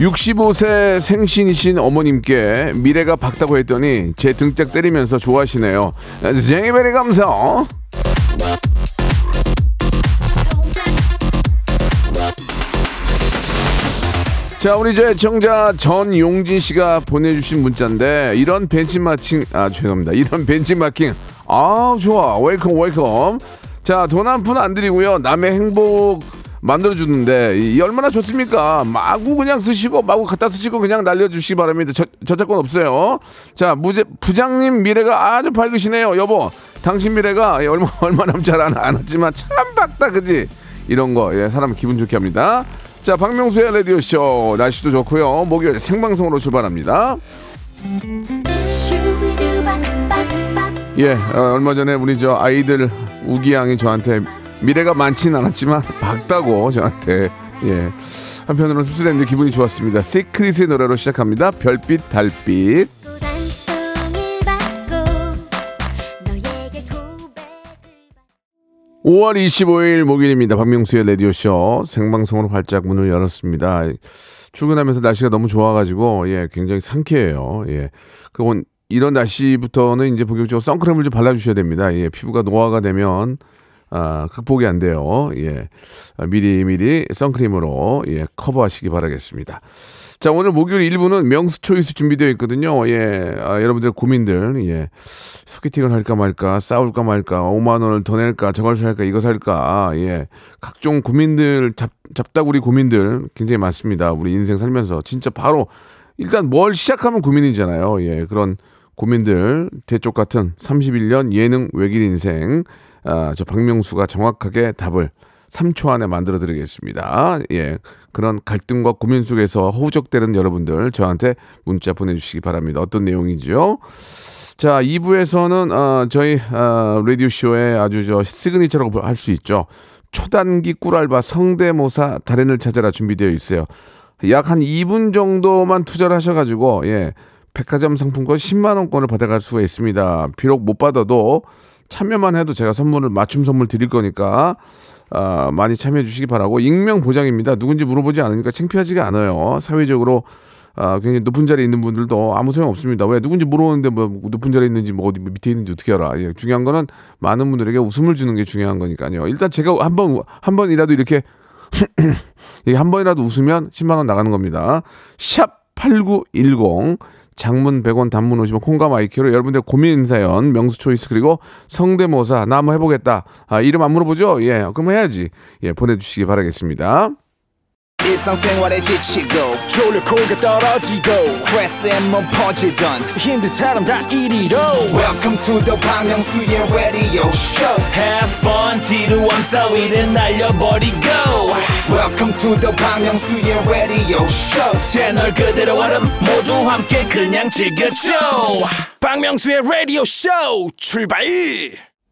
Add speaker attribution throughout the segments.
Speaker 1: 65세 생신이신 어머님께 미래가 밝다고 했더니 제 등짝 때리면서 좋아하시네요. Thank you very 감사. 자, 우리 저 애청자 전용진 씨가 보내주신 문자인데 이런 벤치마킹 아 죄송합니다. 이런 벤치마킹 아 좋아 welcome welcome. 자, 돈 한 푼 안 드리고요. 남의 행복 만들어주는데 이 얼마나 좋습니까? 마구 그냥 쓰시고 마구 갖다 쓰시고 그냥 날려주시기 바랍니다. 저, 저작권 없어요. 자 무제 부장님 미래가 아주 밝으시네요, 여보. 당신 미래가 얼마 얼마 남지 않, 않았지만 참 밝다, 그지? 이런 거 예, 사람 기분 좋게 합니다. 자 박명수의 라디오 쇼 날씨도 좋고요. 목요일 생방송으로 출발합니다. 예, 어, 얼마 전에 우리 저 아이들 우기 양이 저한테 미래가 많지는 않았지만 밝다고 저한테 예 한편으로는 씁쓸했는데 기분이 좋았습니다. 시크릿의 노래로 시작합니다. 별빛 달빛. 5월 25일 목요일입니다. 박명수의 라디오쇼 생방송으로 활짝 문을 열었습니다. 출근하면서 날씨가 너무 좋아가지고, 예, 굉장히 상쾌해요. 예. 그리고 이런 날씨부터는 이제 본격적으로 선크림을 좀 발라주셔야 됩니다. 예, 피부가 노화가 되면 아, 극복이 안 돼요. 예. 미리 미리 선크림으로 예, 커버하시기 바라겠습니다. 자, 오늘 목요일 1부는 명수 초이스 준비되어 있거든요. 예. 아, 여러분들 고민들, 예. 소개팅을 할까 말까, 싸울까 말까, 5만 원을 더 낼까, 저걸 살까, 이거 살까, 예. 각종 고민들, 잡, 잡다구리 고민들 굉장히 많습니다. 우리 인생 살면서. 진짜 바로, 일단 뭘 시작하면 고민이잖아요. 예. 그런 고민들, 대쪽 같은 31년 예능 외길 인생. 아, 저 박명수가 정확하게 답을 3초 안에 만들어 드리겠습니다. 예. 그런 갈등과 고민 속에서 허우적대는 여러분들 저한테 문자 보내주시기 바랍니다. 어떤 내용이죠? 자, 2부에서는, 어, 저희, 어, 라디오쇼의 아주 저 시그니처라고 할 수 있죠. 초단기 꿀알바 성대모사 달인을 찾아라 준비되어 있어요. 약 한 2분 정도만 투자를 하셔가지고, 예. 백화점 상품권 10만 원권을 받아갈 수가 있습니다. 비록 못 받아도 참여만 해도 제가 선물을 맞춤 선물 드릴 거니까 아, 많이 참여해 주시기 바라고 익명 보장입니다. 누군지 물어보지 않으니까 창피하지가 않아요. 사회적으로 아, 굉장히 높은 자리에 있는 분들도 아무 소용 없습니다. 왜 누군지 물어보는데 뭐 높은 자리에 있는지 뭐 어디 밑에 있는지 어떻게 알아? 예, 중요한 거는 많은 분들에게 웃음을 주는 게 중요한 거니까요. 일단 제가 한 번 한 번이라도 이렇게 한 번이라도 웃으면 10만 원 나가는 겁니다. 샵 8910 장문 100원 단문 오시면 콩과 마이키로 여러분들 고민 사연 명수 초이스 그리고 성대모사 나 한번 해보겠다. 아, 이름 안 물어보죠? 예 그럼 해야지. 예 보내주시기 바라겠습니다 일상생활에 지치고, 졸려 코가 떨어지고, 스트레스에 몸 퍼지던, 힘든 사람 다 이리로. welcome to the Park Myung-soo's radio show.
Speaker 2: Have fun 지루함 따위를 날려버리고.
Speaker 1: Welcome to the Bang Myung-soo's radio show.
Speaker 2: 채널 그대로 얼음 모두 함께 그냥 즐겨줘.
Speaker 1: 박명수의 라디오 쇼 출발!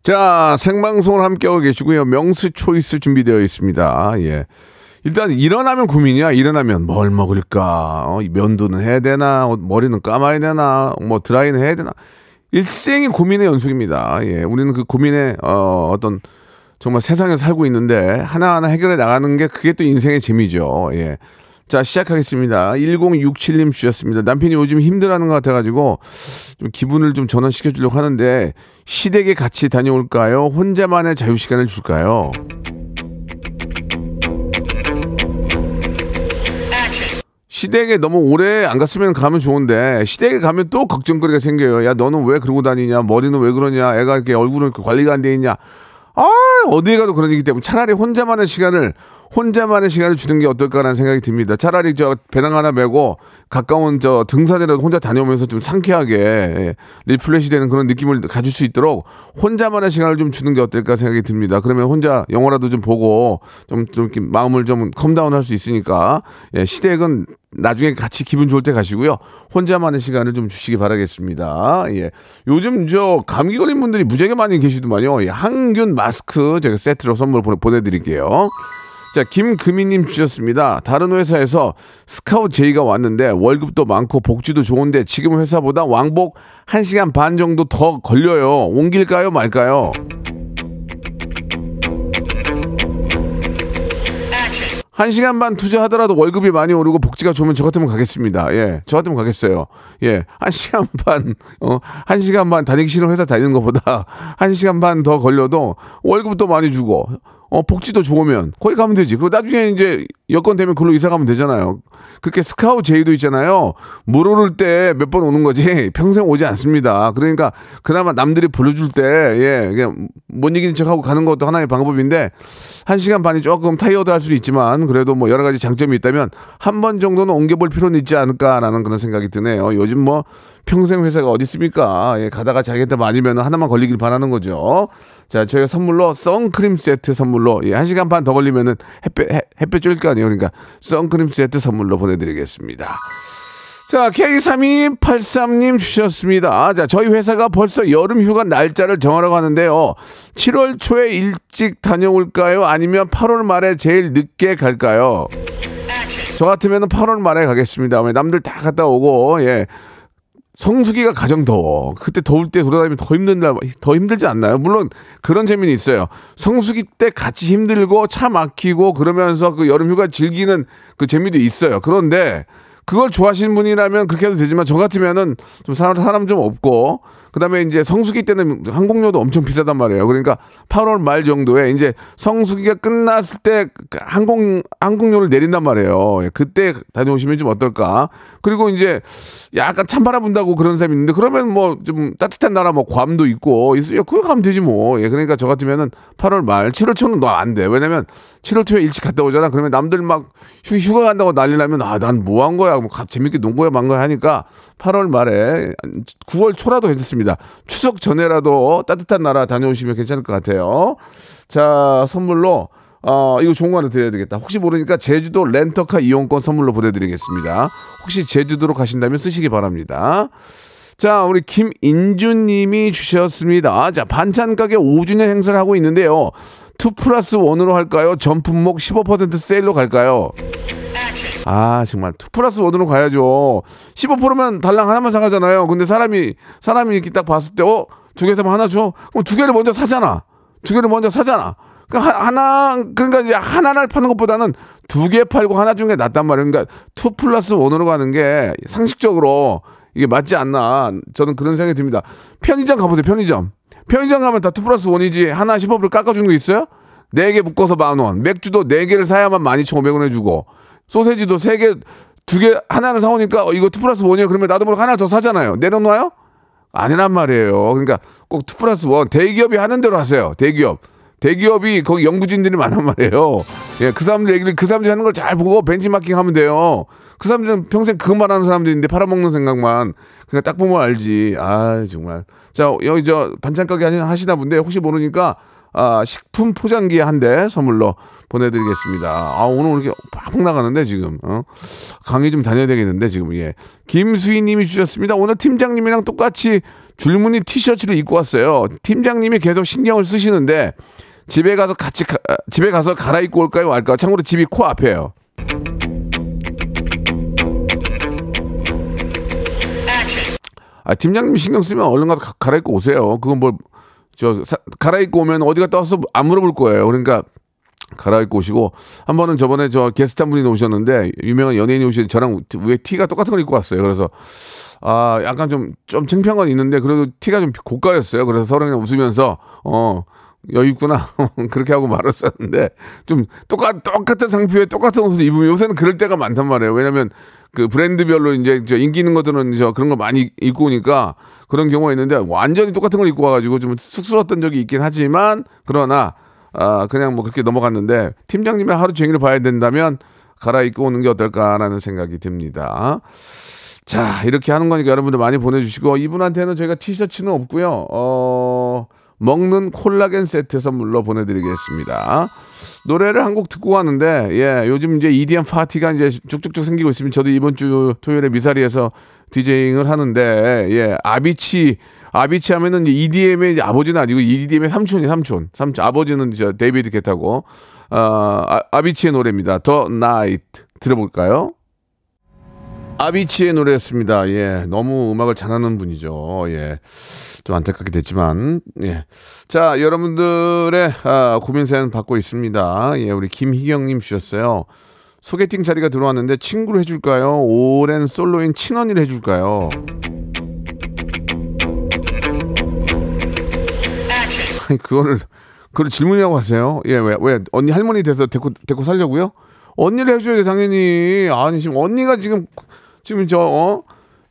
Speaker 1: 자 생방송을 함께하고 계시고요. 명수 초이스 준비되어 있습니다. 예 일단 일어나면 고민이야. 일어나면 뭘 먹을까? 어, 면도는 해야 되나? 어, 머리는 감아야 되나? 뭐 드라이는 해야 되나? 일생이 고민의 연속입니다. 예, 우리는 그 고민에 어, 어떤 정말 세상에 살고 있는데 하나하나 해결해 나가는 게 그게 또 인생의 재미죠. 예. 자, 시작하겠습니다. 1067님 주셨습니다. 남편이 요즘 힘들어하는 것 같아가지고 좀 기분을 좀 전환시켜 주려고 하는데 시댁에 같이 다녀올까요? 혼자만의 자유시간을 줄까요? 시댁에 너무 오래 안 갔으면 가면 좋은데 시댁에 가면 또 걱정거리가 생겨요. 야 너는 왜 그러고 다니냐? 머리는 왜 그러냐? 애가 이렇게 얼굴은 관리가 안 돼 있냐? 아, 어디에 가도 그런 얘기 때문에 차라리 혼자만의 시간을 혼자만의 시간을 주는 게 어떨까라는 생각이 듭니다. 차라리 저 배낭 하나 메고 가까운 저 등산이라도 혼자 다녀오면서 좀 상쾌하게 예, refresh 되는 그런 느낌을 가질 수 있도록 혼자만의 시간을 좀 주는 게 어떨까 생각이 듭니다. 그러면 혼자 영화라도 좀 보고 좀, 좀 마음을 좀 calm down 할 수 있으니까 예, 시댁은 나중에 같이 기분 좋을 때 가시고요. 혼자만의 시간을 좀 주시기 바라겠습니다. 예. 요즘 저 감기 걸린 분들이 무지하게 많이 계시더만요. 예, 항균 마스크 제가 세트로 선물 보내, 보내드릴게요. 자, 김금희님 주셨습니다. 다른 회사에서 스카우트 제의가 왔는데 월급도 많고 복지도 좋은데 지금 회사보다 왕복 1시간 반 정도 더 걸려요. 옮길까요? 말까요? 한 시간 반 투자하더라도 월급이 많이 오르고 복지가 좋으면 저 같으면 가겠습니다. 예, 저 같으면 가겠어요. 예, 한 시간 반, 어, 한 시간 반 다니기 싫은 회사 다니는 것보다 한 시간 반 더 걸려도 월급도 많이 주고, 어, 복지도 좋으면 거기 가면 되지. 그리고 나중에 이제 여건 되면 그걸로 이사 가면 되잖아요. 그렇게 스카우트 제의도 있잖아요. 물 오를 때 몇 번 오는 거지 평생 오지 않습니다. 그러니까 그나마 남들이 불러줄 때 예, 그냥 못 이기는 척 하고 가는 것도 하나의 방법인데 한 시간 반이 조금 타이어드 할 수도 있지만 그래도 뭐 여러 가지 장점이 있다면 한 번 정도는 옮겨볼 필요는 있지 않을까라는 그런 생각이 드네요. 요즘 뭐 평생 회사가 어디 있습니까? 예, 가다가 자기한테 맞으면 하나만 걸리길 바라는 거죠. 자, 저희가 선물로 선크림 세트 선물로 예, 한 시간 반 더 걸리면은 햇볕 햇- 햇볕 쬐일 거 아니에요. 그러니까 선크림 세트 선물로 보내드리겠습니다. 자, K3283님 주셨습니다. 자, 저희 회사가 벌써 여름 휴가 날짜를 정하려고 하는데요. 7월 초에 일찍 다녀올까요? 아니면 8월 말에 제일 늦게 갈까요? 저 같으면 8월 말에 가겠습니다. 왜 남들 다 갔다 오고, 예. 성수기가 가장 더워. 그때 더울 때 돌아다니면 더 힘든다, 더 힘들지 않나요? 물론 그런 재미는 있어요. 성수기 때 같이 힘들고 차 막히고 그러면서 그 여름 휴가 즐기는 그 재미도 있어요. 그런데 그걸 좋아하시는 분이라면 그렇게 해도 되지만 저 같으면은 좀 사람, 사람 좀 없고 그다음에 이제 성수기 때는 항공료도 엄청 비싸단 말이에요. 그러니까 8월 말 정도에 이제 성수기가 끝났을 때 항공 항공료를 내린단 말이에요. 예, 그때 다녀오시면 좀 어떨까? 그리고 이제 약간 찬바람 분다고 그런 사람이 있는데 그러면 뭐 좀 따뜻한 나라 뭐 괌도 있고 있어요. 그거 가면 되지 뭐. 예, 그러니까 저 같으면은 8월 말 7월 초는 너 안 돼. 왜냐면 7월 초에 일찍 갔다 오잖아. 그러면 남들 막 휴, 휴가 간다고 난리 나면 아, 난 뭐 한 거야. 뭐 가- 재밌게 논 거야, 만 거야 하니까 8월 말에 9월 초라도 괜 찮습니다. 추석 전에라도 따뜻한 나라 다녀오시면 괜찮을 것 같아요. 자, 선물로 어, 이거 좋은 거 하나 드려야 되겠다. 혹시 모르니까 제주도 렌터카 이용권 선물로 보내드리겠습니다. 혹시 제주도로 가신다면 쓰시기 바랍니다. 자, 우리 김인주님이 주셨습니다. 자, 반찬 가게 5주년 행사를 하고 있는데요. 2 플러스 1으로 할까요? 전 품목 15% 세일로 갈까요? 아, 정말 2 플러스 1으로 가야죠. 15%면 달랑 하나만 사가잖아요. 근데 사람이, 사람이 이렇게 딱 봤을 때, 어? 두 개 사면 하나 줘? 그럼 두 개를 먼저 사잖아. 두 개를 먼저 사잖아. 그 하- 하나, 그러니까 이제 하나를 파는 것보다는 두 개 팔고 하나 게 낫단 말이에요. 그러니까 2 플러스 1으로 가는 게 상식적으로 이게 맞지 않나. 저는 그런 생각이 듭니다. 편의점 가보세요, 편의점. 편의점 가면 다2 플러스 1이지. 하나 15불 깎아주는 거 있어요? 네 개 묶어서 만 원. 맥주도 네 개를 사야만 12,500원 해주고. 소세지도 세 개, 두 개, 하나를 사오니까 어, 이거 2 플러스 1이에요. 그러면 나도 모르게 하나 더 사잖아요. 내려놔요? 아니란 말이에요. 그러니까 꼭2 플러스 1. 대기업이 하는 대로 하세요. 대기업. 대기업이 거기 연구진들이 많단 말이에요. 예, 그 사람들 얘기를 그 사람들이 하는 걸 잘 보고 벤치마킹 하면 돼요. 그 사람들은 평생 그것만 하는 사람들인데 팔아먹는 생각만. 그냥 딱 보면 알지. 아 정말. 자, 여기 저 반찬 가게 하시- 하시나 본데 혹시 모르니까 아, 식품 포장기 한 대 선물로 보내드리겠습니다. 아, 오늘 이렇게 팍 나가는데 지금, 어? 강의 좀 다녀야 되겠는데 지금, 예. 김수희 님이 주셨습니다. 오늘 팀장님이랑 똑같이 줄무늬 티셔츠를 입고 왔어요. 팀장님이 계속 신경을 쓰시는데 집에 가서 같이, 가- 아, 집에 가서 갈아입고 올까요? 말까요? 참고로 집이 코 앞에요. 아, 팀장님 신경 쓰면 얼른 가서 가- 갈아입고 오세요. 그건 뭘, 저, 사- 갈아입고 오면 어디 갔다 와서 안 물어볼 거예요. 그러니까 갈아입고 오시고 한 번은 저번에 저 게스트 한 분이 오셨는데 유명한 연예인이 오시는데 저랑 위에 티가 똑같은 걸 입고 왔어요. 그래서 아 약간 좀좀 창피한 건 있는데 그래도 티가 좀 고가였어요. 그래서 서로 그냥 웃으면서 어 여유 있구나 그렇게 하고 말았었는데 좀 똑같 똑같은 상표에 똑같은 옷을 입으면 요새는 그럴 때가 많단 말이에요. 왜냐면 그 브랜드별로 이제 저 인기 있는 것들은 저 그런 거 많이 입고 오니까 그런 경우가 있는데 완전히 똑같은 걸 입고 와가지고 좀 쑥스러웠던 적이 있긴 하지만 그러나 아 그냥 뭐 그렇게 넘어갔는데 팀장님이 하루 종일 봐야 된다면 갈아입고 오는 게 어떨까라는 생각이 듭니다. 자 이렇게 하는 거니까 여러분들 많이 보내주시고 이분한테는 저희가 티셔츠는 없고요. 어 먹는 콜라겐 세트 선물로 보내드리겠습니다. 노래를 한 곡 듣고 왔는데 예 요즘 이제 EDM 파티가 이제 쭉쭉쭉 생기고 있으면 저도 이번 주 토요일에 미사리에서 디제잉을 하는데 예 아비치 아비치 하면은 EDM의 아버지는 아니고 EDM의 삼촌이 삼촌 삼촌 아버지는 저 데이비드 게타고 어, 아, 아비치의 노래입니다. The Nights 들어볼까요? 아비치의 노래였습니다. 예, 너무 음악을 잘하는 분이죠. 예, 좀 안타깝게 됐지만, 예. 자, 여러분들의 아, 고민 사연 받고 있습니다. 예, 우리 김희경님 주셨어요. 소개팅 자리가 들어왔는데 친구를 해줄까요? 오랜 솔로인 친언니를 해줄까요? 아니, 그거를, 그걸 질문이라고 하세요? 예, 왜, 왜, 언니 할머니 돼서 데리고, 데리고 살려고요? 언니를 해줘야죠, 당연히. 아니, 지금 언니가 지금, 지금 저, 어?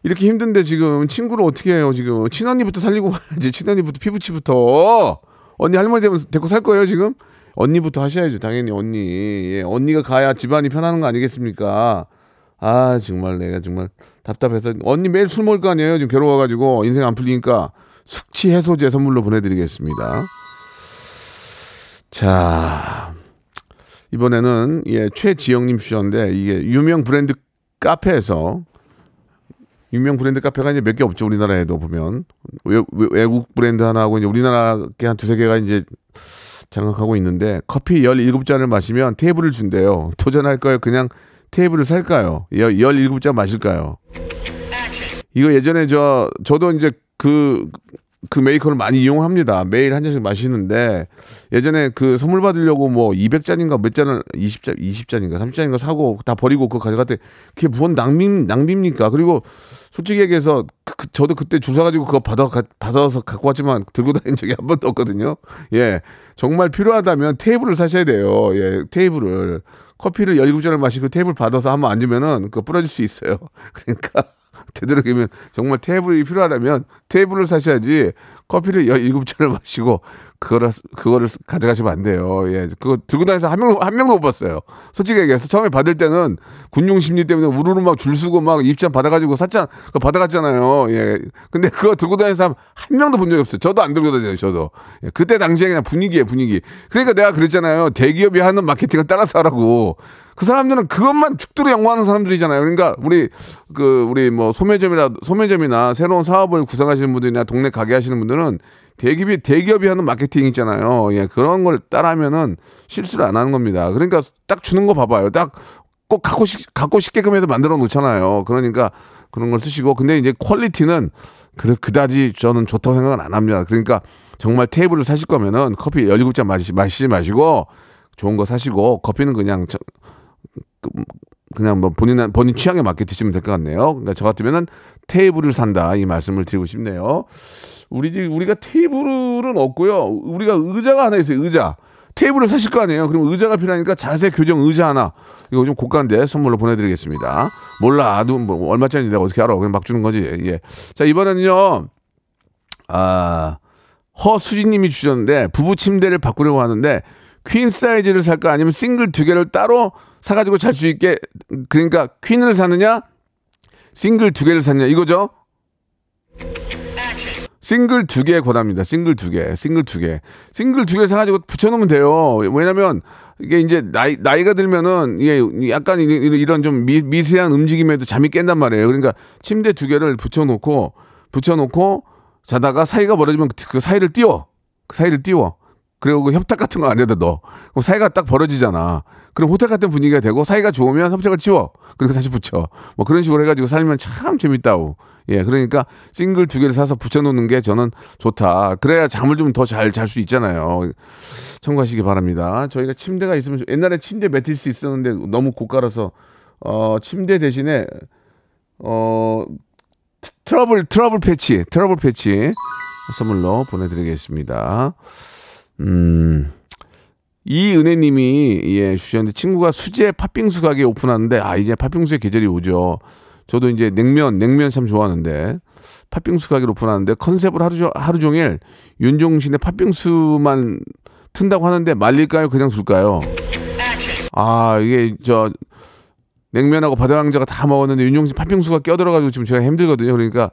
Speaker 1: 이렇게 힘든데 지금 친구를 어떻게 해요, 지금. 친언니부터 살리고 가야지. 친언니부터 피부치부터. 언니 할머니 되면 데리고 살 거예요, 지금? 언니부터 하셔야죠, 당연히 언니. 예, 언니가 가야 집안이 편하는 거 아니겠습니까? 아, 정말 내가 정말 답답해서. 언니 매일 술 먹을 거 아니에요? 지금 괴로워가지고 인생 안 풀리니까 숙취 해소제 선물로 보내드리겠습니다. 자, 이번에는 예, 최지영님 주셨는데 이게 유명 브랜드 카페에서 유명 브랜드 카페가 이제 몇 개 없죠 우리나라에도 보면 외, 외국 브랜드 하나 하고 이제 우리나라 게 한 두세 개가 이제 장악하고 있는데 커피 17잔을 마시면 테이블을 준대요. 도전할까요? 그냥 테이블을 살까요? 17잔 마실까요? 이거 예전에 저 저도 이제 그그 메이커를 많이 이용합니다. 매일 한 잔씩 마시는데 예전에 그 선물 받으려고 뭐 200잔인가 몇 잔을 20잔 20잔인가 30잔인가 사고 다 버리고 그거 가져갔대. 그게 뭔 낭비 낭비입니까? 그리고 솔직히 얘기해서 그, 그, 저도 그때 줄 서가지고 그거 받아 가, 받아서 갖고 왔지만 들고 다닌 적이 한 번도 없거든요. 예, 정말 필요하다면 테이블을 사셔야 돼요. 예, 테이블을 커피를 17잔을 마시고 테이블 받아서 한번 앉으면은 그거 부러질 수 있어요. 그러니까 되도록이면 정말 테이블이 필요하다면 테이블을 사셔야지 커피를 17잔을 마시고 그거를 그거를 가져가시면 안 돼요. 예. 그거 들고 다니서 한 명 한 명도 못 봤어요. 솔직히 얘기해서 처음에 받을 때는 군용 심리 때문에 우르르 막 줄 서고 막 입장 받아 가지고 샀잖 그 받아 갔잖아요. 예. 근데 그거 들고 다니는 사람 한 명도 본 적이 없어요. 저도 안 들고 다녀요. 저도. 예. 그때 당시에 그냥 분위기에 분위기. 그러니까 내가 그랬잖아요. 대기업이 하는 마케팅을 따라서 하라고. 그 사람들은 그것만 죽도록 양보하는 사람들이잖아요. 그러니까 우리 그 우리 뭐 소매점이라 소매점이나 새로운 사업을 구성하시는 분들이나 동네 가게 하시는 분들은 대기업이 대기업이 하는 마케팅 있잖아요. 예, 그런 걸 따라하면은 실수를 안 하는 겁니다. 그러니까 딱 주는 거 봐봐요. 딱 꼭 갖고 싶 갖고 싶게끔 해도 만들어 놓잖아요. 그러니까 그런 걸 쓰시고 근데 이제 퀄리티는 그 그다지 저는 좋다고 생각은 안 합니다. 그러니까 정말 테이블을 사실 거면은 커피 17잔 마시, 마시지 마시고 좋은 거 사시고 커피는 그냥 저, 그냥 뭐 본인 본인 취향에 맞게 드시면 될 것 같네요. 그러니까 저 같으면은 테이블을 산다 이 말씀을 드리고 싶네요. 우리 집 우리가 테이블은 없고요. 우리가 의자가 하나 있어요. 의자. 테이블을 사실 거 아니에요. 그럼 의자가 필요하니까 자세 교정 의자 하나. 이거 좀 고가인데 선물로 보내드리겠습니다. 몰라. 뭐 얼마짜리인지 내가 어떻게 알아. 그냥 막 주는 거지. 예. 자, 이번에는요. 아, 허수진님이 주셨는데 부부 침대를 바꾸려고 하는데 퀸 사이즈를 살까 아니면 싱글 두 개를 따로 사가지고 잘 수 있게 그러니까 퀸을 사느냐 싱글 두 개를 사느냐 이거죠. 싱글 두 개 권합니다. 싱글 두 개, 싱글 두 개, 싱글 두 개 사가지고 붙여놓으면 돼요. 왜냐면 이게 이제 나이 나이가 들면은 이게 약간 이런 좀 미, 미세한 움직임에도 잠이 깬단 말이에요. 그러니까 침대 두 개를 붙여놓고 붙여놓고 자다가 사이가 멀어지면 그 사이를 띄워, 그 사이를 띄워. 그리고 그 협탁 같은 거 안에다 넣어. 그럼 사이가 딱 벌어지잖아. 그럼 호텔 같은 분위기가 되고 사이가 좋으면 협탁을 치워. 그리고 다시 붙여. 뭐 그런 식으로 해가지고 살면 참 재밌다고. 예, 그러니까 싱글 두 개를 사서 붙여놓는 게 저는 좋다. 그래야 잠을 좀 더 잘 잘 수 있잖아요. 참고하시기 바랍니다. 저희가 침대가 있으면 옛날에 침대 매트리스 있었는데 너무 고가라서 어 침대 대신에 어 트러블 트러블 패치 트러블 패치 선물로 보내드리겠습니다. 음. 이은혜님이 예 주셨는데 친구가 수제 팥빙수 가게 오픈하는데 아 이제 팥빙수의 계절이 오죠. 저도 이제 냉면 냉면 참 좋아하는데 팥빙수 가게를 오픈하는데 컨셉을 하루 종 하루 종일 윤종신의 팥빙수만 튼다고 하는데 말릴까요 그냥 줄까요? 아 이게 저 냉면하고 바다왕자가 다 먹었는데 윤종신 팥빙수가 껴들어가지고 지금 제가 힘들거든요. 그러니까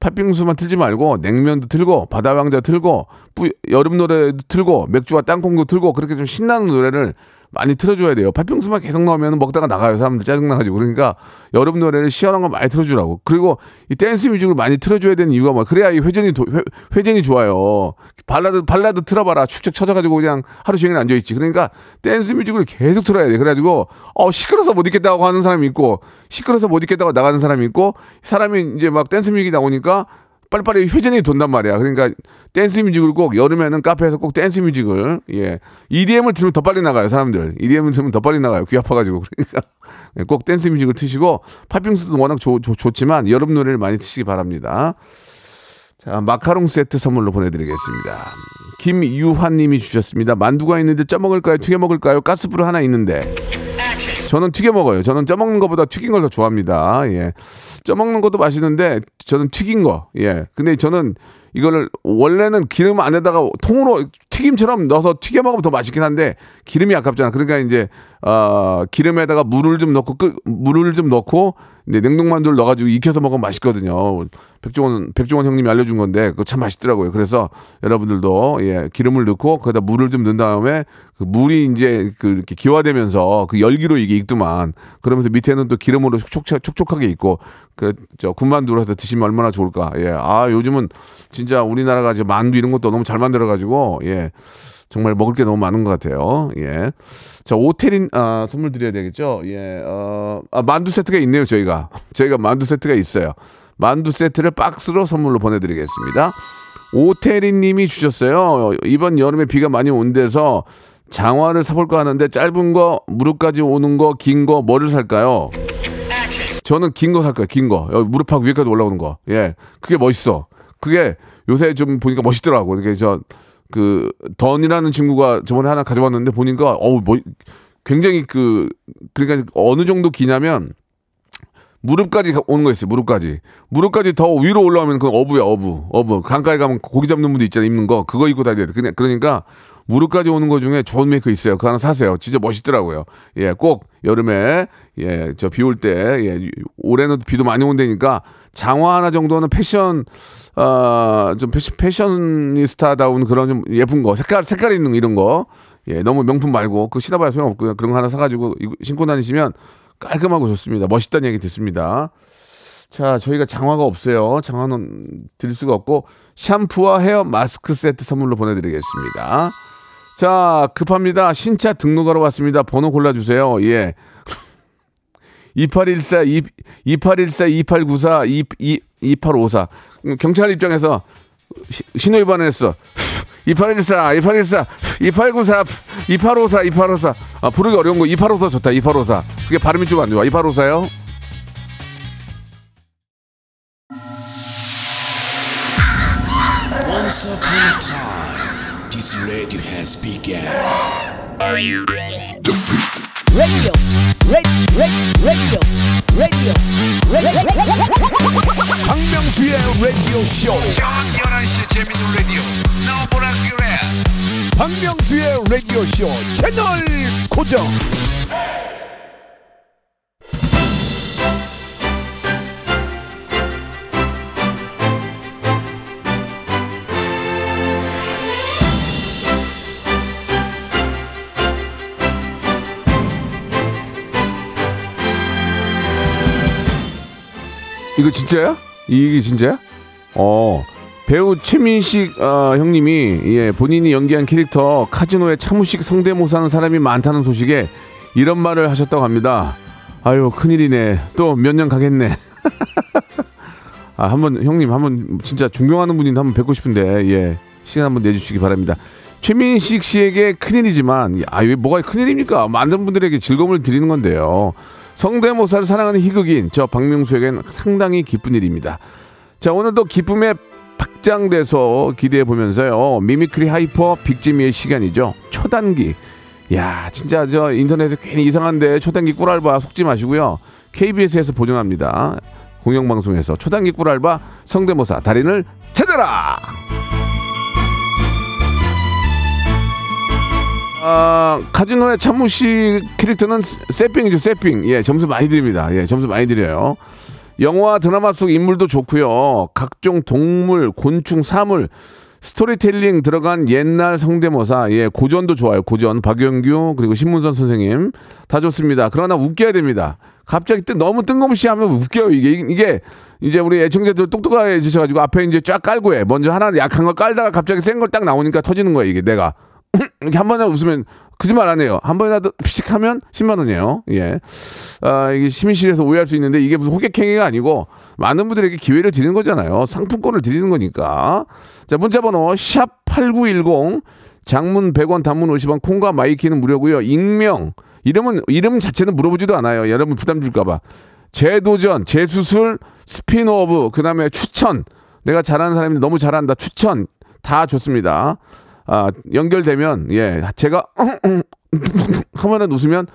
Speaker 1: 팥빙수만 틀지 말고 냉면도 틀고 바다왕자 틀고 뿌, 여름 노래도 틀고 맥주와 땅콩도 틀고 그렇게 좀 신나는 노래를 많이 틀어줘야 돼요. 팥빙수만 계속 나오면 먹다가 나가요. 사람들 짜증나가지고. 그러니까 여름 노래를 시원한 거 많이 틀어주라고. 그리고 이 댄스 뮤직을 많이 틀어줘야 되는 이유가 뭐 그래야 이 회전이 도, 회, 회전이 좋아요. 발라드 발라드 틀어봐라. 축축 쳐져가지고 그냥 하루 종일 앉아있지. 그러니까 댄스 뮤직을 계속 틀어야 돼. 그래가지고 어 시끄러서 못 있겠다고 하는 사람이 있고 시끄러서 못 있겠다고 나가는 사람이 있고 사람이 이제 막 댄스 뮤직이 나오니까 빨리빨리 회전이 돈단 말이야. 그러니까 댄스 뮤직을 꼭 여름에는 카페에서 꼭 댄스 뮤직을 예 EDM을 들으면 더 빨리 나가요 사람들. EDM을 들으면 더 빨리 나가요. 귀 아파가지고 그러니까 꼭 댄스 뮤직을 트시고 팥빙수도 워낙 좋, 좋, 좋지만 여름 노래를 많이 트시기 바랍니다. 자 마카롱 세트 선물로 보내드리겠습니다. 김유환님이 주셨습니다. 만두가 있는데 쪄 먹을까요? 튀겨 먹을까요? 가스불 하나 있는데. 저는 튀겨 먹어요. 저는 쪄 먹는 것보다 튀긴 걸 더 좋아합니다. 예. 쪄 먹는 것도 맛있는데 저는 튀긴 거. 예. 근데 저는 이거를 원래는 기름 안에다가 통으로 튀김처럼 넣어서 튀겨 먹으면 더 맛있긴 한데 기름이 아깝잖아. 그러니까 이제 어 기름에다가 물을 좀 넣고 끄, 물을 좀 넣고 이제 냉동만두를 넣어가지고 익혀서 먹으면 맛있거든요. 백종원 백종원 형님이 알려준 건데 그거 참 맛있더라고요. 그래서 여러분들도 예 기름을 넣고 거기다 물을 좀 넣은 다음에 그 물이 이제 그 기화되면서 그 열기로 이게 익더만 그러면서 밑에는 또 기름으로 촉촉 촉촉하게 익고 그 저 군만두로 해서 드시면 얼마나 좋을까. 예. 아 요즘은 진짜 우리나라가 이제 만두 이런 것도 너무 잘 만들어가지고 예. 정말 먹을 게 너무 많은 것 같아요. 예. 자, 오테린, 아, 선물 드려야 되겠죠? 예, 어, 아, 만두 세트가 있네요, 저희가. 저희가 만두 세트가 있어요. 만두 세트를 박스로 선물로 보내드리겠습니다. 오태린 님이 주셨어요. 이번 여름에 비가 많이 온 데서 장화를 사볼까 하는데 짧은 거, 무릎까지 오는 거, 긴 거, 뭐를 살까요? 저는 긴 거살 거예요, 긴 거. 무릎하고 위에까지 올라오는 거. 예. 그게 멋있어. 그게 요새 좀 보니까 멋있더라고. 이렇게 저, 그, 던이라는 친구가 저번에 하나 가져왔는데 보니까, 어우, 뭐, 굉장히 그, 그러니까 어느 정도 기냐면, 무릎까지 가- 오는 거 있어요. 무릎까지. 무릎까지 더 위로 올라오면 그건 어부야, 어부. 어부. 강가에 가면 고기 잡는 분도 있잖아요. 입는 거. 그거 입고 다녀야 돼. 그냥 그러니까 무릎까지 오는 거 중에 좋은 메이커 있어요. 그거 하나 사세요. 진짜 멋있더라고요. 예, 꼭 여름에 예, 저 비 올 때 예, 올해는 비도 많이 온다니까 장화 하나 정도는 패션 어, 좀 패션, 패셔니스타다운 그런 좀 예쁜 거, 색깔 색깔 있는 거, 이런 거. 예, 너무 명품 말고 그 신어봐야 소용없고요. 그런 거 하나 사가지고 신고 다니시면 깔끔하고 좋습니다. 멋있다는 얘기 듣습니다. 자, 저희가 장화가 없어요. 장화는 드릴 수가 없고 샴푸와 헤어 마스크 세트 선물로 보내드리겠습니다. 자, 급합니다. 신차 등록하러 왔습니다. 번호 골라주세요. 예. 2814, 2814, 2894, 2854. 음, 경찰 입장에서 시- 신호 위반했어. 2814, 2814, 2894, 2854, 2854. 아, 부르기 어려운 거 2854 좋다. 2854. 그게 발음이 좀 안 좋아. 2854요?
Speaker 3: Once upon a time, this radio has begun.
Speaker 4: radio, radio, radio.
Speaker 3: 박명수의 라디오 쇼.
Speaker 5: 저녁 11시 재밌는 라디오 너보라 그래
Speaker 3: 박명수의 라디오 쇼 채널 고정.
Speaker 1: 이거 진짜야? 이게 진짜야? 어. 배우 최민식 어, 형님이 예, 본인이 연기한 캐릭터 카지노에 차무식 성대모사하는 사람이 많다는 소식에 이런 말을 하셨다고 합니다. 아유 큰일이네. 또 몇 년 가겠네. 아 한번 형님 한번 진짜 존경하는 분인데 한번 뵙고 싶은데 예 시간 한번 내주시기 바랍니다. 최민식 씨에게 큰일이지만 아왜 뭐가 큰일입니까? 많은 분들에게 즐거움을 드리는 건데요. 성대모사를 사랑하는 희극인 저 박명수에겐 상당히 기쁜 일입니다. 자 오늘도 기쁨에 박장대소 기대해 보면서요 mimicry hyper big재미의 시간이죠 초단기 야, 진짜 저 인터넷에 괜히 이상한데 초단기 꿀알바 속지 마시고요. KBS에서 보증합니다. 공영방송에서 초단기 꿀알바 성대모사 달인을 찾아라. 아, 카지노의 참무 씨 캐릭터는 세핑이죠, 세핑. 예, 점수 많이 드립니다. 예, 점수 많이 드려요. 영화 드라마 속 인물도 좋고요. 각종 동물, 곤충, 사물, 스토리텔링 들어간 옛날 성대모사, 예, 고전도 좋아요. 고전, 박영규, 그리고 신문선 선생님. 다 좋습니다. 그러나 웃겨야 됩니다. 갑자기 뜬, 너무 뜬금없이 하면 웃겨요. 이게, 이게, 이제 우리 애청자들 똑똑해지셔가지고 앞에 이제 쫙 깔고 해. 먼저 하나 약한 거 깔다가 갑자기 센 걸 딱 나오니까 터지는 거예요. 이게 내가. 이렇게 한 번에 웃으면 거짓말 안 해요. 한 번이라도 피식 하면 10만 원이에요. 예. 아, 이게 심의실에서 오해할 수 있는데 이게 무슨 호객행위가 아니고 많은 분들에게 기회를 드리는 거잖아요. 상품권을 드리는 거니까. 자, 문자 번호 샵 8910 장문 100원 단문 50원 콩과 my K는 무료고요. 익명 이름은 이름 자체는 물어보지도 않아요. 여러분 부담 줄까 봐. 재도전, 재수술, 스피노브, 그다음에 추천. 내가 잘하는 사람이 너무 잘한다. 추천 다 좋습니다. 아, 연결되면 예, 제가 하면은 웃으면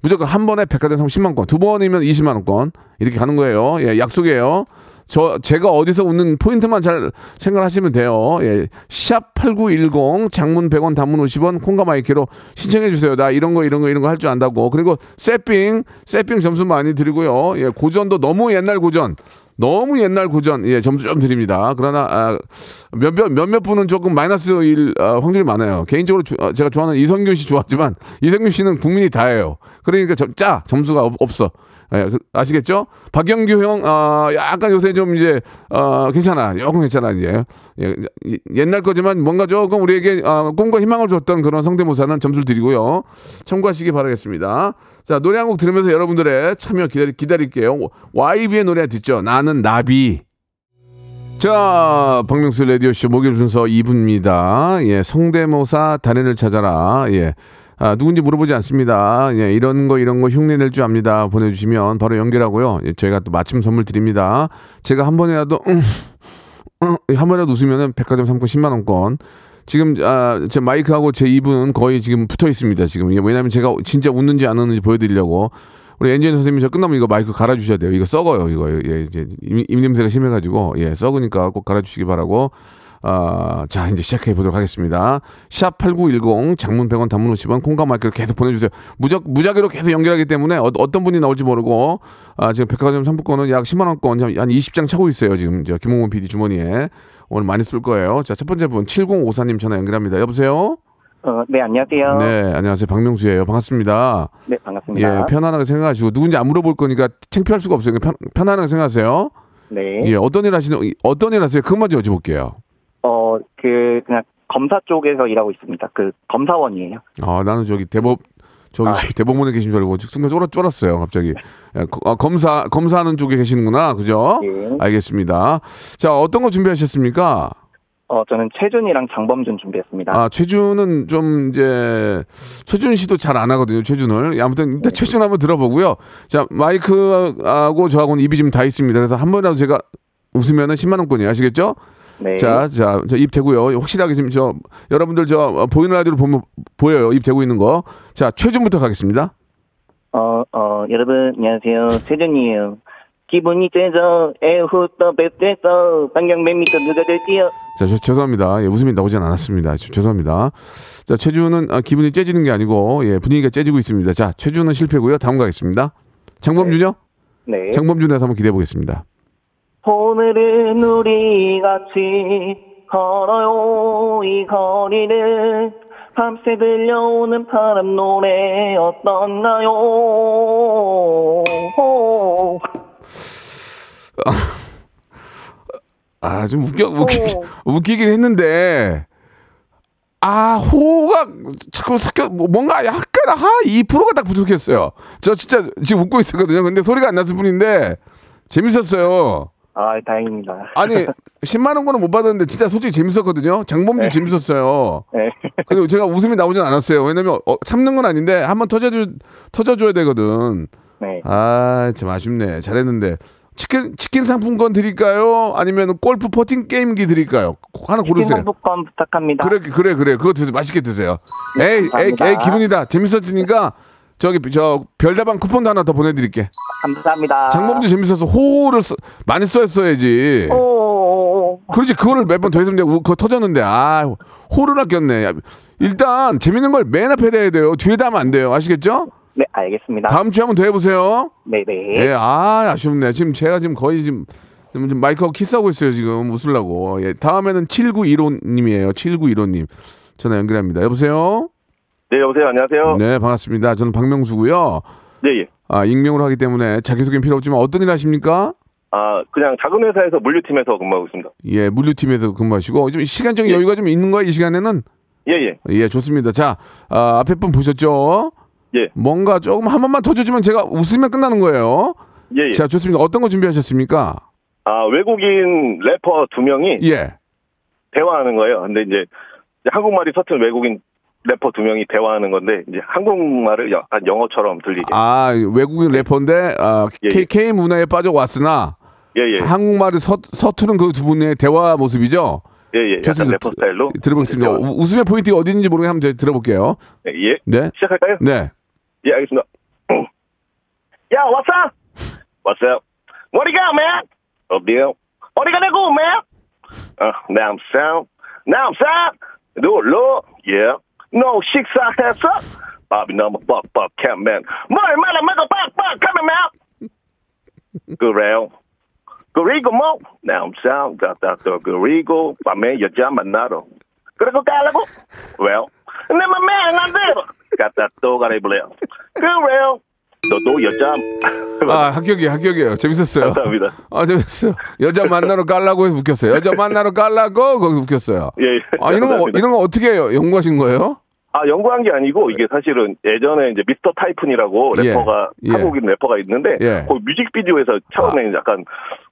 Speaker 1: 무조건 한 번에 백화점 상품권 10만 원, 두 번이면 20만 원권 이렇게 가는 거예요. 예, 약속이에요. 저 제가 어디서 웃는 포인트만 잘 생각하시면 돼요. 예. 샵8910 장문 100원 단문 50원 콩과 my K로 신청해 주세요. 나 이런 거 이런 거 이런 거 할 줄 안다고. 그리고 세핑 세핑 점수 많이 드리고요. 예, 고전도 너무 옛날 고전. 너무 옛날 고전 예 점수 좀 드립니다. 그러나 아, 몇몇 몇몇 분은 조금 마이너스일 아, 확률이 많아요. 개인적으로 주- 아, 제가 좋아하는 이성균 씨 좋아하지만 이성균 씨는 국민이 다예요. 그러니까 점, 짜 점수가 없, 없어. 예, 그- 아시겠죠? 박영규 형, 아, 약간 요새 좀 이제, 어, 괜찮아. 조금 괜찮아, 이제. 예, 이- 옛날 거지만 뭔가 조금 우리에게, 아, 꿈과 희망을 줬던 그런 성대모사는 점수를 드리고요. 참고하시기 바라겠습니다. 자, 노래 한 곡 들으면서 여러분들의 참여 기다리, 기다릴게요. YB의 노래 듣죠. 나는 나비. 자, 박명수 라디오쇼 목요일 순서 2부입니다. 예, 성대모사 단연을 찾아라. 예. 아, 누군지 물어보지 않습니다. 예, 이런 거, 이런 거 흉내 낼 줄 압니다. 보내주시면 바로 연결하고요. 예, 저희가 또 마침 선물 드립니다. 제가 한 번이라도, 음, 음, 한 번이라도 웃으면은 백화점 상품 10만 원권. 지금, 아, 제 마이크하고 제 입은 거의 지금 붙어 있습니다. 지금. 이게 왜냐면 제가 진짜 웃는지 안 웃는지 보여드리려고. 우리 엔지니어 선생님이 저 끝나면 이거 마이크 갈아주셔야 돼요. 이거 썩어요. 이거. 예, 이제 입, 입냄새가 심해가지고. 예, 썩으니까 꼭 갈아주시기 바라고. 아, 자, 이제 시작해 보도록 하겠습니다. 샵8910 장문 100원 단문 50원 콩과 마이크를 계속 보내주세요. 무작, 무작위로 계속 연결하기 때문에 어, 떤 분이 나올지 모르고 아, 지금 백화점 상품권은 약 10만원권 한 20장 차고 있어요. 지금 저 김홍원 PD 주머니에. 오늘 많이 쓸 거예요. 자, 첫 번째 분 7054님 전화 연결합니다. 여보세요?
Speaker 6: 어, 네, 안녕하세요.
Speaker 1: 네, 안녕하세요. 박명수예요. 반갑습니다.
Speaker 6: 네, 반갑습니다.
Speaker 1: 예, 편안하게 생각하시고 누군지 안 물어볼 거니까 창피할 수가 없어요. 편, 편안하게 생각하세요.
Speaker 6: 네.
Speaker 1: 예, 어떤 일 하시는 어떤 일 하세요? 그것만 좀 여쭤볼게요.
Speaker 6: 어, 그, 그냥 검사 쪽에서 일하고 있습니다. 그, 검사원이에요.
Speaker 1: 아, 나는 저기 대법 저기
Speaker 6: 아.
Speaker 1: 대법원에 계신 줄 알고 순간 쫄았, 쫄았어요. 갑자기. 예, 거- 아, 검사 검사하는 쪽에 계시는구나. 그죠?
Speaker 6: 네.
Speaker 1: 알겠습니다. 자, 어떤 거 준비하셨습니까?
Speaker 6: 어, 저는 최준이랑 장범준 준비했습니다.
Speaker 1: 아, 최준은 좀 이제 최준 씨도 잘 안 하거든요. 최준을. 예, 아무튼
Speaker 6: 네.
Speaker 1: 일단 최준 한번 들어보고요. 자, 마이크하고 저하고는 입이 지금 다 있습니다. 그래서 한 번이라도 제가 웃으면은 10만 원권이 아시겠죠?
Speaker 6: 네.
Speaker 1: 자, 자, 저입 대고요. 확실하게 지금 저 여러분들 저 어, 보이는 라디오로 보면 보여요. 입 대고 있는 거. 자, 최준부터 가겠습니다.
Speaker 6: 어, 어, 여러분, 안녕하세요. 최준이에요. 기분이 째져, 에후, 또 뵙겠어. 반경 몇 미터 누가 될지요?
Speaker 1: 자, 저, 죄송합니다. 예, 웃음이 나오진 않았습니다. 저- 죄송합니다. 자, 최준은 아, 기분이 째지는 게 아니고 예, 분위기가 째지고 있습니다. 자, 최준은 실패고요. 다음 가겠습니다. 장범준요?
Speaker 6: 네.
Speaker 1: 장범준에서 한번 기대해 보겠습니다.
Speaker 6: 오늘은 우리 같이 걸어요 이 거리를 밤새 들려오는 바람 노래 어떻나요
Speaker 1: 아, 좀 웃겨 웃기, 웃기긴 했는데 아, 호가 자꾸 섞여 뭐, 뭔가 약간 하 2%가 딱 부족했어요. 저 진짜 지금 웃고 있었거든요. 근데 소리가 안 났을 뿐인데 재밌었어요.
Speaker 6: 아 다행입니다
Speaker 1: 아니 10만 원권은 못 받았는데 진짜 솔직히 재밌었거든요. 장범준 재밌었어요.
Speaker 6: 네.
Speaker 1: 근데 제가 웃음이 나오진 않았어요. 왜냐면 어, 참는 건 아닌데 한번 터져주 터져줘야 되거든.
Speaker 6: 네.
Speaker 1: 아 참 아쉽네. 잘했는데 치킨 치킨 상품권 드릴까요? 아니면 골프 퍼팅 게임기 드릴까요? 하나
Speaker 6: 치킨
Speaker 1: 고르세요.
Speaker 6: 상품권 부탁합니다.
Speaker 1: 그래 그래 그래 그거 드세요. 맛있게 드세요.
Speaker 6: 네,
Speaker 1: 에이 에이. 에이 기분이다. 재밌었으니까 저기 저 별다방 쿠폰도 하나 더 보내드릴게.
Speaker 6: 감사합니다.
Speaker 1: 장모님도 재밌어서 호를 써- 많이.
Speaker 6: 오.
Speaker 1: 그렇지 그거를 몇 번더 우- 그거 터졌는데 아 호를 아꼈네. 야, 일단 재밌는 걸 맨 앞에 대야 돼요. 뒤에다 하면 안 돼요. 아시겠죠?
Speaker 6: 네, 알겠습니다.
Speaker 1: 다음 주에 한번 더 해보세요.
Speaker 6: 네네.
Speaker 1: 예, 아 아쉽네. 지금 제가 지금 거의 지금 지금 좀 마이크하고 키스하고 있어요. 지금 웃으려고. 예, 다음에는 7915님이에요. 7915님 전화 연결합니다. 여보세요.
Speaker 7: 네, 여보세요. 안녕하세요.
Speaker 1: 네, 반갑습니다. 저는 박명수고요.
Speaker 7: 네, 예.
Speaker 1: 아, 익명으로 하기 때문에 자기소개는 필요 없지만 어떤 일 하십니까?
Speaker 7: 아, 그냥 작은 회사에서 물류팀에서 근무하고 있습니다.
Speaker 1: 예, 물류팀에서 근무하시고 좀 시간적인
Speaker 7: 예.
Speaker 1: 여유가 좀 있는 거예요, 이 시간에는?
Speaker 7: 예, 예.
Speaker 1: 예, 좋습니다. 자, 아, 앞에 분 보셨죠?
Speaker 7: 예.
Speaker 1: 뭔가 조금 한 번만 터져주면 제가 웃으면 끝나는 거예요.
Speaker 7: 예, 예.
Speaker 1: 자, 좋습니다. 어떤 거 준비하셨습니까?
Speaker 7: 아, 외국인 래퍼 두 명이
Speaker 1: 예.
Speaker 7: 대화하는 거예요. 근데 이제 한국말이 서툰 외국인 래퍼 두 명이 대화하는 건데 이제 한국말을 약간 영어처럼 들리게.
Speaker 1: 아, 외국인 래퍼인데 아,
Speaker 7: 예,
Speaker 1: K,
Speaker 7: 예.
Speaker 1: K 문화에 빠져왔으나
Speaker 7: 예, 예.
Speaker 1: 한국말을 서, 서투른 그 두 분의 대화 모습이죠.
Speaker 7: 예, 예.
Speaker 1: 좋습니다.
Speaker 7: 래퍼 스타일로.
Speaker 1: 들어보겠습니다.
Speaker 7: 대화.
Speaker 1: 우- 웃음의 포인트가 어디 있는지 모르게 한번 들어볼게요.
Speaker 7: 네, 예.
Speaker 1: 네.
Speaker 7: 시작할까요?
Speaker 1: 네.
Speaker 7: 예, 알겠습니다. 야, what's up? What's up? What do you got, man? Up deal. 어디 가냐고, man? 어, now I'm sound. Now I'm sound. No, 식사했어? 밥이 너무 뻑뻑해, man. 뭘 말아 먹어 뻑뻑하면, man. 그래요. 그리고 뭐, now I'm sound. 갔다 또 그리고 밤에 여자 만나러. 그리고 가려고? Well, 내 맘에 안 돼요. 갔다 또 가려볼래요. 그래요. 너도 여자.
Speaker 1: 아, 합격이에요, 합격이에요. 재밌었어요.
Speaker 7: 감사합니다.
Speaker 1: 아, 재밌어요. 여자 만나러 깔라고 해서 웃겼어요. 여자 만나러 깔라고 거기서 웃겼어요.
Speaker 7: 예, 예.
Speaker 1: 아, 이런 거. 이런 거 어떻게 연구하신 거예요?
Speaker 7: 아, 연구한 게 아니고 이게 사실은 예전에 이제 미스터 타이푼이라고
Speaker 1: 예,
Speaker 7: 래퍼가
Speaker 1: 예.
Speaker 7: 한국인 래퍼가 있는데
Speaker 1: 예.
Speaker 7: 그 뮤직비디오에서 처음에 약간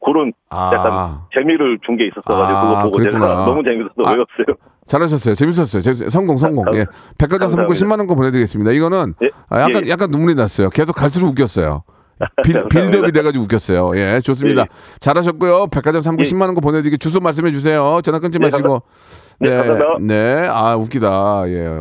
Speaker 7: 그런
Speaker 1: 아.
Speaker 7: 약간 재미를 준 게 있었어 가지고
Speaker 1: 아,
Speaker 7: 그거 보고
Speaker 1: 그랬구나.
Speaker 7: 제가 너무 재밌어서
Speaker 1: 아.
Speaker 7: 외웠어요.
Speaker 1: 잘하셨어요. 재밌었어요. 재밌- 성공, 성공.
Speaker 7: 감-
Speaker 1: 예. 백화점 상품권
Speaker 7: 감사합니다.
Speaker 1: 10만 원권 보내 드리겠습니다. 이거는
Speaker 7: 예.
Speaker 1: 아, 약간,
Speaker 7: 예.
Speaker 1: 약간 눈물이 났어요. 계속 갈수록 웃겼어요. 빌,
Speaker 7: 감사합니다.
Speaker 1: 빌드업이 돼가지고 웃겼어요. 예, 좋습니다.
Speaker 7: 예.
Speaker 1: 잘하셨고요. 백화점 상품
Speaker 7: 예.
Speaker 1: 10만 원권 보내드리게 주소 말씀해 주세요. 전화 끊지
Speaker 7: 예,
Speaker 1: 마시고.
Speaker 7: 네, 감사합니다.
Speaker 1: 네. 아, 웃기다. 예.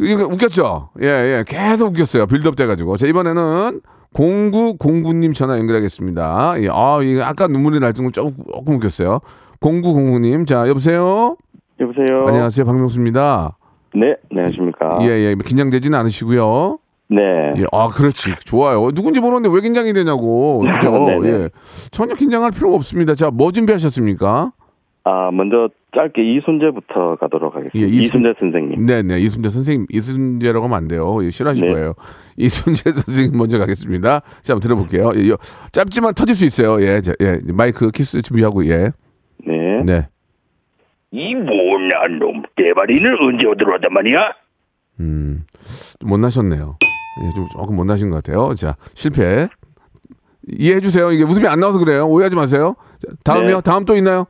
Speaker 1: 이거 웃겼죠? 예, 예. 계속 웃겼어요. 빌드업 돼가지고. 자, 이번에는 0909님 전화 연결하겠습니다. 예. 아, 이거 아까 눈물이 날 정도 조금, 웃겼어요. 0909님. 자, 여보세요?
Speaker 8: 여보세요.
Speaker 1: 안녕하세요. 박명수입니다.
Speaker 8: 네, 안녕하십니까.
Speaker 1: 예, 예. 긴장되지는 않으시고요.
Speaker 8: 네.
Speaker 1: 예. 아, 그렇지. 좋아요. 누군지 모르는데 왜 긴장이 되냐고. 그죠?
Speaker 8: 네네.
Speaker 1: 예. 전혀 긴장할 필요가 없습니다. 자, 뭐 준비하셨습니까?
Speaker 8: 아, 먼저 짧게 이순재부터 가도록 하겠습니다.
Speaker 1: 예, 이순-
Speaker 8: 이순 재 선생님.
Speaker 1: 네네. 이순재 선생님, 이순재라고 하면 안 돼요. 예, 싫어하실
Speaker 8: 네.
Speaker 1: 거예요. 이순재 선생님 먼저 가겠습니다. 자, 한번 들어볼게요. 예, 요- 짧지만 터질 수 있어요. 예, 자, 예. 마이크 키스 준비하고, 예.
Speaker 8: 네.
Speaker 1: 네.
Speaker 9: 이 못난 놈 대바리는 언제 들어왔단 말이야?
Speaker 1: 음, 좀 못나셨네요. 예, 좀 조금 못나신 것 같아요. 자, 실패. 이해해 주세요. 이게 웃음이 안 나와서 그래요. 오해하지 마세요. 자, 다음이요?
Speaker 8: 네.
Speaker 1: 다음 또 있나요?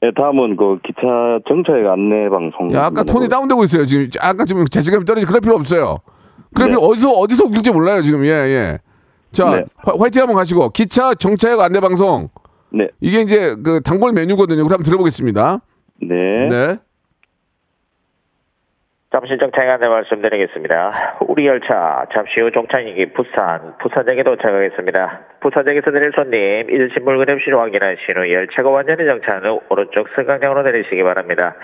Speaker 8: 네, 다음은 그 기차 정차역 안내 방송.
Speaker 1: 야, 아까 톤이 다운되고 있어요. 지금 약간 지금 자신감이 떨어지. 그럴 필요 없어요. 그럴
Speaker 8: 네.
Speaker 1: 필요 어디서 어디서 웃길지 몰라요 지금. 예, 예. 자,
Speaker 8: 네.
Speaker 1: 화, 화이팅 한번 가시고 기차 정차역 안내 방송
Speaker 8: 네.
Speaker 1: 이게 이제 그 단골 메뉴거든요. 그럼 한번 들어보겠습니다.
Speaker 8: 네.
Speaker 1: 네.
Speaker 10: 잠시 정차에 말씀드리겠습니다. 우리 열차 잠시 후 종착역이 부산, 부산역에 도착하겠습니다. 부산역에서 내릴 손님 잊으신 물건 없이로 확인하신 후 열차가 완전히 정차한 후 오른쪽 승강장으로 내리시기 바랍니다.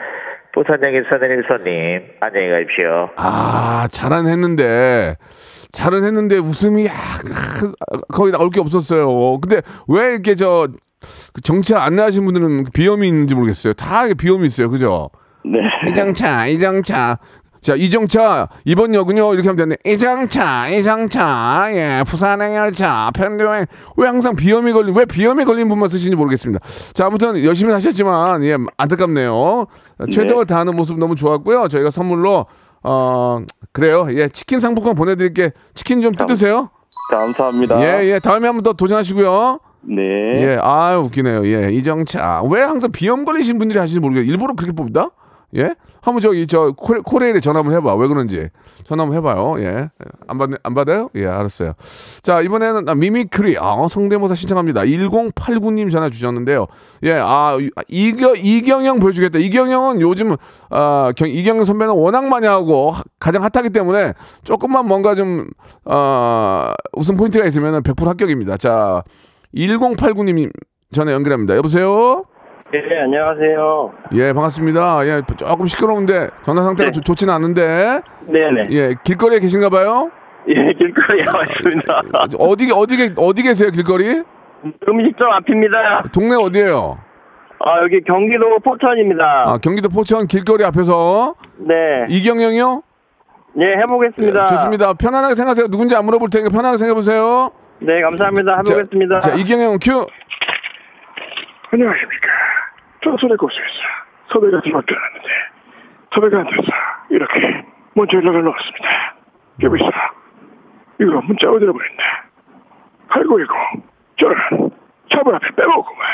Speaker 10: 부산역에서 내릴 손님 안녕히 가십시오.
Speaker 1: 아, 잘은 했는데 잘은 했는데 웃음이 거의 나올 게 없었어요. 근데 왜 이렇게 저그 정차 안내하신 분들은 비염이 있는지 모르겠어요. 다 비염이 있어요. 그죠?
Speaker 8: 네.
Speaker 1: 이정차, 이정차. 자, 이정차, 이번 역은요, 이렇게 하면 되네. 이정차, 이정차, 예, 부산행 열차, 편도행. 왜 항상 비염이 걸린, 왜 비염이 걸린 분만 쓰시는지 모르겠습니다. 자, 아무튼 열심히 하셨지만, 예, 안타깝네요. 최선을 다하는 모습 너무 좋았고요. 저희가 선물로, 어, 그래요. 예, 치킨 상품권 보내드릴게. 치킨 좀 뜯으세요.
Speaker 8: 감사합니다.
Speaker 1: 예, 예, 다음에 한 번 더 도전하시고요.
Speaker 8: 네.
Speaker 1: 예, 아 웃기네요. 예, 이정차. 왜 항상 비염 걸리신 분들이 하시는지 모르겠어요. 일부러 그렇게 뽑다? 예? 한번 저기 저 코레, 코레일에 전화 한번 해봐. 왜 그런지 전화 한번 해봐요. 예, 안 받, 안 받아요? 예, 알았어요. 자 이번에는 아, mimicry 아, 성대모사 신청합니다. 1089님 전화 주셨는데요. 예, 아 이- 이겨 이경영 보여주겠다. 이경영은 요즘 아 경, 이경영 선배는 워낙 많이 하고 하- 가장 핫하기 때문에 조금만 뭔가 좀 아, 웃음 포인트가 있으면 100% 합격입니다. 자 1089님 전화 연결합니다. 여보세요.
Speaker 11: 예, 안녕하세요.
Speaker 1: 예, 반갑습니다. 예, 조금 시끄러운데 전화 상태가 좋, 좋지는 않은데.
Speaker 11: 네 네.
Speaker 1: 예, 길거리에 계신가 봐요?
Speaker 11: 예, 길거리에 와 있습니다.
Speaker 1: 어디 어디 계- 어디 계세요, 길거리?
Speaker 11: 음식점 앞입니다.
Speaker 1: 동네 어디예요?
Speaker 11: 아, 여기 경기도 포천입니다.
Speaker 1: 아, 경기도 포천 길거리 앞에서
Speaker 11: 네.
Speaker 1: 이경영이요?
Speaker 11: 예, 해보겠습니다.
Speaker 1: 좋습니다. 편안하게 생각하세요. 누군지 안 물어볼 테니까 편하게 생각해 보세요.
Speaker 11: 네, 감사합니다. 해보겠습니다.
Speaker 1: 자, 이경영 큐.
Speaker 12: 안녕하십니까. 조선의 곳에서 섭외가 들어올 줄 알았는데 섭외가 안 돼서 이렇게 먼저 연락을 넣었습니다. 여보시오. 이거 문자 어디로 보냈나? 8910 저는 차분 앞에 빼먹구만.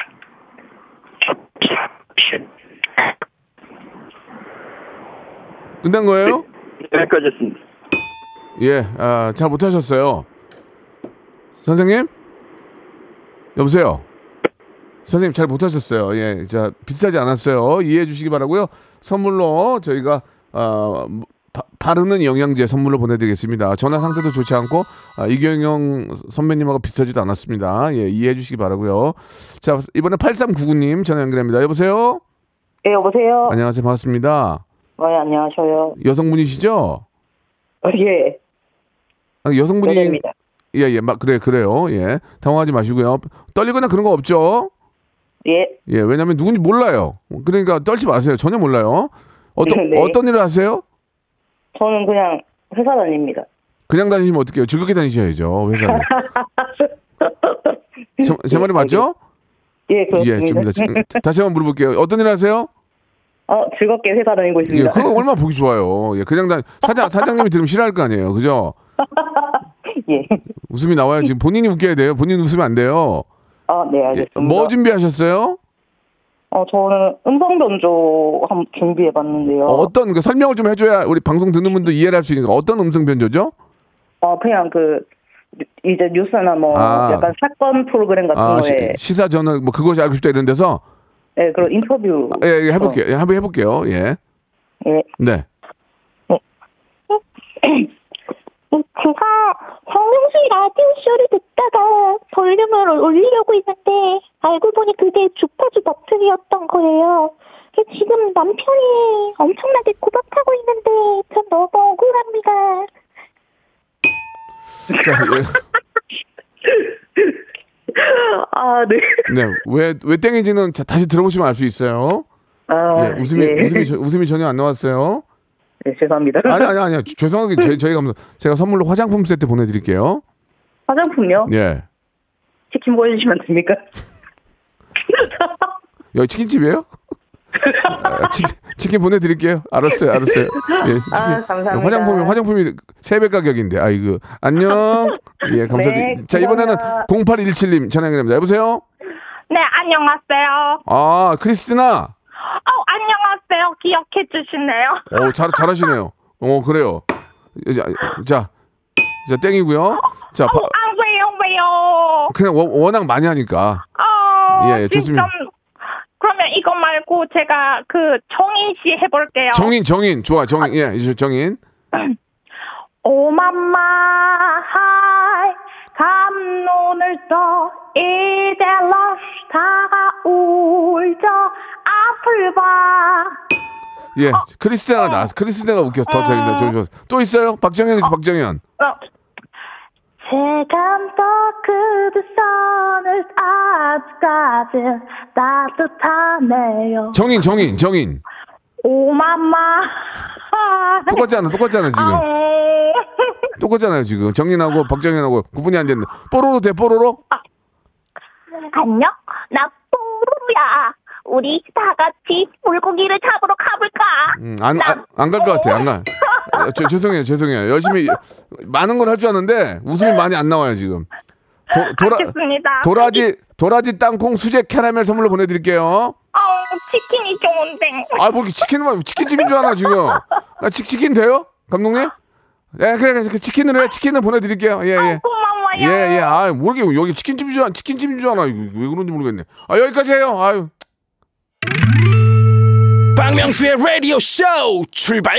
Speaker 1: 끝난 거예요?
Speaker 11: 네, 꺼졌습니다.
Speaker 1: 예, 아, 잘 못하셨어요. 선생님? 여보세요? 선생님 잘 못하셨어요. 예, 자, 비싸지 않았어요. 이해해 주시기 바라고요 선물로 저희가, 어, 바, 바르는 영양제 선물로 보내드리겠습니다. 전화 상태도 좋지 않고, 아, 이경영 선배님하고 비싸지도 않았습니다. 예, 이해해 주시기 바라고요 자, 이번에 8399님 전화 연결합니다. 여보세요?
Speaker 13: 예, 여보세요?
Speaker 1: 안녕하세요. 반갑습니다.
Speaker 13: 어, 예, 안녕하셔요.
Speaker 1: 여성분이시죠?
Speaker 13: 어, 예.
Speaker 1: 아, 여성분이
Speaker 13: 여자입니다.
Speaker 1: 예, 예, 막 그래 그래요. 예. 당황하지 마시고요. 떨리거나 그런 거 없죠?
Speaker 13: 예.
Speaker 1: 예, 왜냐면 누군지 몰라요. 그러니까 떨지 마세요. 전혀 몰라요. 어떤
Speaker 13: 네.
Speaker 1: 어떤 일을 하세요?
Speaker 13: 저는 그냥 회사 다닙니다.
Speaker 1: 그냥 다니시면 어떡해요? 즐겁게 다니셔야죠. 회사를. 제, 제 말이 맞죠?
Speaker 13: 예, 그렇습니다.
Speaker 1: 예, 줍니다. 지금 다시 한번 물어볼게요. 어떤 일 하세요?
Speaker 13: 어, 즐겁게 회사 다니고
Speaker 1: 예,
Speaker 13: 있습니다.
Speaker 1: 그거 얼마나 보기 좋아요. 예, 그냥 다 사장 사장님이 들으면 싫어할 거 아니에요. 그죠?
Speaker 13: 예.
Speaker 1: 웃음이 나와요. 지금 본인이 웃겨야 돼요. 본인 웃으면 안 돼요.
Speaker 13: 아, 네, 알겠습니다.
Speaker 1: 뭐 준비하셨어요?
Speaker 13: 어, 저는 음성 변조 한 준비해 봤는데요.
Speaker 1: 어, 어떤 그 설명을 좀 해줘야 우리 방송 듣는 분도 이해를 할 수 있는 거. 어떤 음성 변조죠?
Speaker 13: 어, 그냥 그 이제 뉴스나 뭐
Speaker 1: 아.
Speaker 13: 약간 사건 프로그램 같은
Speaker 1: 아,
Speaker 13: 거에
Speaker 1: 시, 사 저널 뭐 그것이 알고 싶다 이런 데서
Speaker 13: 예, 그런 인터뷰.
Speaker 1: 예, 예 해볼게요. 예, 한번 해볼게요. 예.
Speaker 13: 예.
Speaker 1: 네.
Speaker 14: 제가 정명수 라디오 쇼를 듣다가 볼륨을 올리려고 했는데 알고 보니 그게 주파수 버튼이었던 거예요. 지금 남편이 엄청나게 구박하고 있는데 전 너무 억울합니다.
Speaker 1: 자,
Speaker 13: 아, 네.
Speaker 1: 예. 네. 왜, 왜 땡인지는 자, 다시 들어보시면 알 수 있어요.
Speaker 13: 아,
Speaker 1: 예, 웃음이,
Speaker 13: 예.
Speaker 1: 웃음이, 저- 웃음이 전혀 안 나왔어요.
Speaker 13: 네, 죄송합니다.
Speaker 1: 아니, 아니, 아니요. 주- 죄송하게 저희, 저희가 한번- 제가 선물로 화장품 세트 보내드릴게요.
Speaker 13: 화장품요?
Speaker 1: 예.
Speaker 13: 치킨 보여주시면 됩니까?
Speaker 1: 여기 치킨집이에요? 아, 치, 치킨 보내드릴게요. 알았어요, 알았어요. 예, 치킨.
Speaker 13: 아, 감사합니다.
Speaker 1: 화장품이 화장품이 세배 가격인데, 아이고 안녕. 예, 감사드립니다.
Speaker 14: 네,
Speaker 1: 자 이번에는
Speaker 14: 감사합니다.
Speaker 1: 0817님 전화 연결합니다. 여보세요.
Speaker 14: 네, 안녕하세요.
Speaker 1: 아 크리스티나.
Speaker 14: 어, 안녕하세요. 기억해 주시네요.
Speaker 1: 어, 잘 잘하시네요. 어, 그래요. 자, 자, 자 땡이고요. 자, 바-
Speaker 14: 아, 왜요, 왜요?
Speaker 1: 그냥 워- 워낙 많이 하니까.
Speaker 14: 어,
Speaker 1: 예, 예, 좋습니다.
Speaker 14: 그러면 이거 말고 제가 그 정인 씨 해볼게요.
Speaker 1: 정인, 정인, 좋아, 정인, 예, 이제 정인.
Speaker 14: 오맘마 하 이 감론을 써 이제 러시 다가올 저 앞을 봐
Speaker 1: 예, 크리스티나가 나왔어. 크리스티나가 웃겨서 더 재밌다. 저, 저. 또 있어요? 박정현 있어, 박정현.
Speaker 14: 어. 세간도 그두 선을 아직까지 따뜻하네요
Speaker 1: 정인, 정인, 정인.
Speaker 14: 오맘마
Speaker 1: 똑같잖아, 똑같잖아 지금. 똑같잖아요 지금. 정인하고 박정현하고 구분이 안 됐네. 뽀로로 돼, 뽀로로?
Speaker 14: 안녕 나 뽀로로야 우리 다 같이 물고기를 잡으러 가볼까
Speaker 1: 음, 안, 안갈 것 같아, 안 가. 어, 저, 죄송해요, 죄송해요. 열심히 많은 걸 할 줄 아는데 웃음이 많이 안 나와요 지금. 도, 도라, 도라지, 도라지 땅콩 수제 캐러멜 선물로 보내드릴게요.
Speaker 14: 어, 치킨이 좋은데.
Speaker 1: 아, 뭐 이렇게 치킨만 치킨집인 줄 아나 지금? 아, 치, 치킨 돼요, 감독님? 예, 그래, 그래, 치킨으로 해. 치킨을 보내드릴게요. 예, 예.
Speaker 14: 고마워요.
Speaker 1: 예, 예. 아, 모르게 여기 치킨집인 줄, 알- 치킨집인 줄 아나? 이거 왜 그런지 모르겠네. 아, 여기까지 해요. 아유.
Speaker 2: 박명수의 라디오 쇼 출발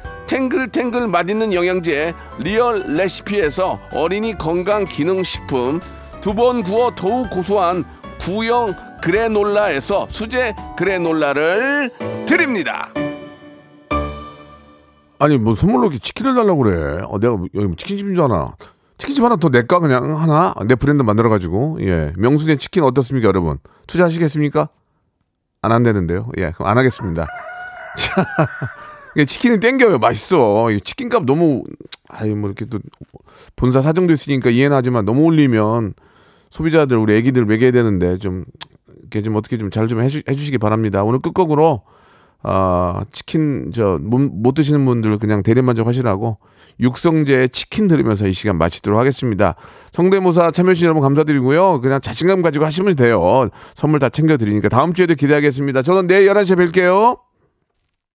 Speaker 1: 탱글탱글 맛있는 영양제 리얼 레시피에서 어린이 건강 기능 식품, 두 번 구워 더욱 고소한 구형 그래놀라에서 수제 그래놀라를 드립니다. 아니 뭐 선물로 치킨을 달라고 그래. 어, 내가 여기 치킨집인 줄 아나. 치킨집 하나 더 낼까 그냥 하나 내 브랜드 만들어 가지고 예 명수의 치킨 어떻습니까 여러분 투자하시겠습니까? 안 한다는데요. 예 그럼 안 하겠습니다. 자 치킨이 땡겨요 맛있어. 이 치킨값 너무 아유 뭐 이렇게 또 본사 사정도 있으니까 이해는 하지만 너무 올리면 소비자들 우리 애기들 먹여야 되는데 좀 이렇게 좀 어떻게 좀 잘좀 해주, 해주시기 바랍니다. 오늘 끝곡으로 아 치킨 저 못 드시는 분들 그냥 대리만족 하시라고 육성재의 치킨 들으면서 이 시간 마치도록 하겠습니다. 성대모사 참여해주신 여러분 감사드리고요. 그냥 자신감 가지고 하시면 돼요. 선물 다 챙겨드리니까 다음 주에도 기대하겠습니다. 저는 내일 11시에 뵐게요.